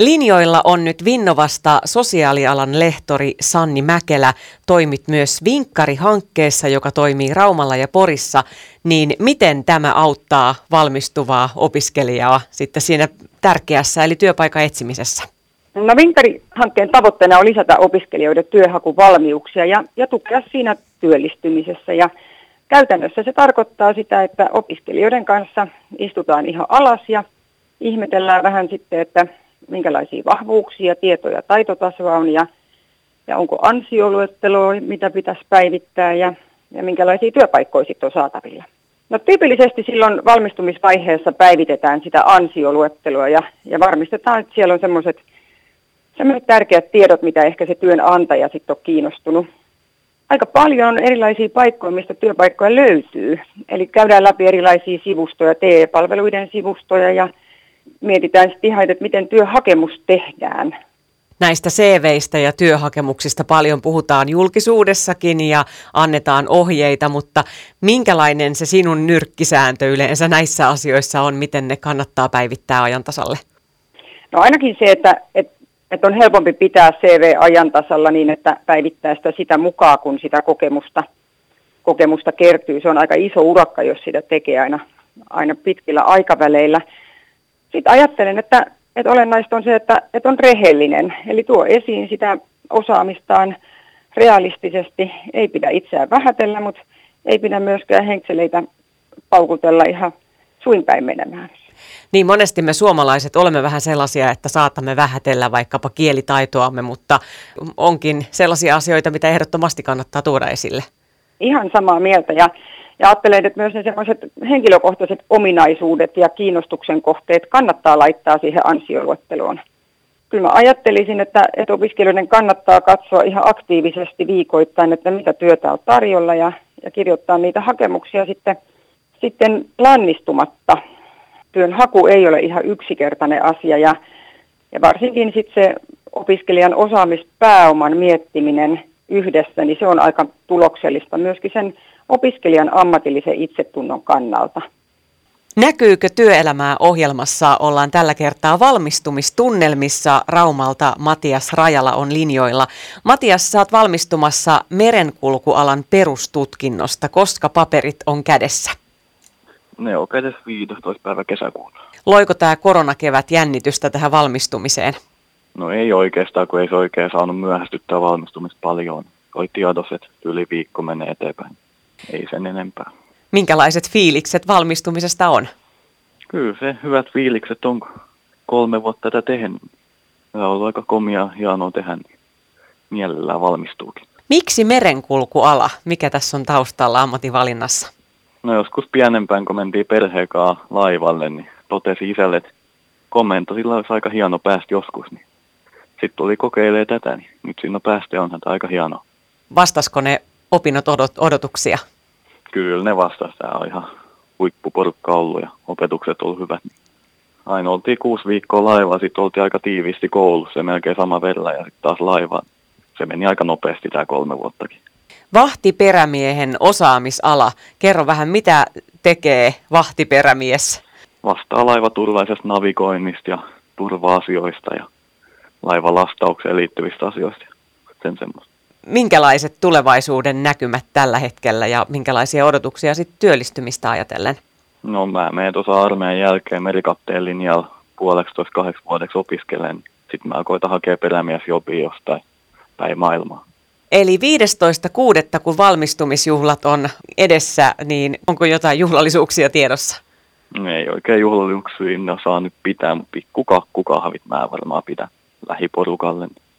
Linjoilla on nyt Vinnovasta sosiaalialan lehtori Sanni Mäkelä. Toimit myös Vinkkari-hankkeessa, joka toimii Raumalla ja Porissa. Niin miten tämä auttaa valmistuvaa opiskelijaa sitten siinä tärkeässä eli työpaikan etsimisessä? No Vinkkari-hankkeen tavoitteena on lisätä opiskelijoiden työhakuvalmiuksia ja, ja tukea siinä työllistymisessä. Ja käytännössä se tarkoittaa sitä, että opiskelijoiden kanssa istutaan ihan alas ja ihmetellään vähän sitten, että minkälaisia vahvuuksia, tietoja, taitotasoa on ja, ja onko ansioluetteloa, mitä pitäisi päivittää ja, ja minkälaisia työpaikkoja sitten on saatavilla. No tyypillisesti silloin valmistumisvaiheessa päivitetään sitä ansioluettelua ja, ja varmistetaan, että siellä on semmoiset tärkeät tiedot, mitä ehkä se työnantaja sitten on kiinnostunut. Aika paljon on erilaisia paikkoja, mistä työpaikkoja löytyy. Eli käydään läpi erilaisia sivustoja, TE-palveluiden sivustoja ja mietitään sitten ihan, että miten työhakemus tehdään. Näistä CVistä ja työhakemuksista paljon puhutaan julkisuudessakin ja annetaan ohjeita, mutta minkälainen se sinun nyrkkisääntö yleensä näissä asioissa on, miten ne kannattaa päivittää ajantasalle? No ainakin se, että, että, että on helpompi pitää CV ajantasalla niin, että päivittää sitä sitä mukaan, kun sitä kokemusta, kokemusta kertyy. Se on aika iso urakka, jos sitä tekee aina, aina pitkillä aikaväleillä sitten ajattelen, että, että olennaista on se, että, että on rehellinen, eli tuo esiin sitä osaamistaan realistisesti. Ei pidä itseään vähätellä, mutta ei pidä myöskään henkseleitä paukutella ihan suinpäin menemään. Niin monesti me suomalaiset olemme vähän sellaisia, että saatamme vähätellä vaikkapa kielitaitoamme, mutta onkin sellaisia asioita, mitä ehdottomasti kannattaa tuoda esille. Ihan samaa mieltä ja ja ajattelen, että myös ne sellaiset henkilökohtaiset ominaisuudet ja kiinnostuksen kohteet kannattaa laittaa siihen ansioluetteloon. Kyllä mä ajattelisin, että, että opiskelijoiden kannattaa katsoa ihan aktiivisesti viikoittain, että mitä työtä on tarjolla ja, ja kirjoittaa niitä hakemuksia sitten, sitten lannistumatta. Työn haku ei ole ihan yksinkertainen asia ja, ja varsinkin sitten se opiskelijan osaamispääoman miettiminen yhdessä, niin se on aika tuloksellista myöskin sen opiskelijan ammatillisen itsetunnon kannalta. Näkyykö työelämää ohjelmassa? Ollaan tällä kertaa valmistumistunnelmissa. Raumalta Matias Rajala on linjoilla. Matias, saat valmistumassa merenkulkualan perustutkinnosta. Koska paperit on kädessä? Ne on kädessä 15. päivä kesäkuuta. Loiko tämä koronakevät jännitystä tähän valmistumiseen? No ei oikeastaan, kun ei se oikein saanut myöhästyttää valmistumista paljon. Oli tiedossa, että yli viikko menee eteenpäin ei sen enempää. Minkälaiset fiilikset valmistumisesta on? Kyllä se hyvät fiilikset on kolme vuotta tätä tehnyt. Tämä on ollut aika komia hienoa tehdä, niin mielellään valmistuukin. Miksi merenkulkuala? Mikä tässä on taustalla ammatinvalinnassa? No joskus pienempään, kun mentiin perheekaa laivalle, niin totesi isälle, että komento, sillä olisi aika hieno päästä joskus. Niin sitten tuli kokeilemaan tätä, niin nyt siinä on päästä onhan tämä aika hienoa. Vastasko ne opinnot odot- odotuksia? Kyllä ne vastasi. Tämä on ihan huippuporukka ollut ja opetukset on hyvät. Aina oltiin kuusi viikkoa laivaa, sitten oltiin aika tiiviisti koulussa, melkein sama verran ja sitten taas laivaan. Se meni aika nopeasti tämä kolme vuottakin. Vahtiperämiehen osaamisala. Kerro vähän, mitä tekee vahtiperämies? Vastaa laivaturvallisesta navigoinnista ja turva-asioista ja laivalastaukseen liittyvistä asioista. Sen semmoista minkälaiset tulevaisuuden näkymät tällä hetkellä ja minkälaisia odotuksia sitten työllistymistä ajatellen? No mä menen tuossa armeijan jälkeen merikapteen linjalla puoleksi toista kahdeksi vuodeksi opiskelen. Sitten mä koitan hakea perämiesjobia jostain päin maailmaa. Eli 15.6. kun valmistumisjuhlat on edessä, niin onko jotain juhlallisuuksia tiedossa? Ei oikein juhlallisuuksia, ne saa nyt pitää, mutta kuka, havit mä varmaan pitää lähiporukalle.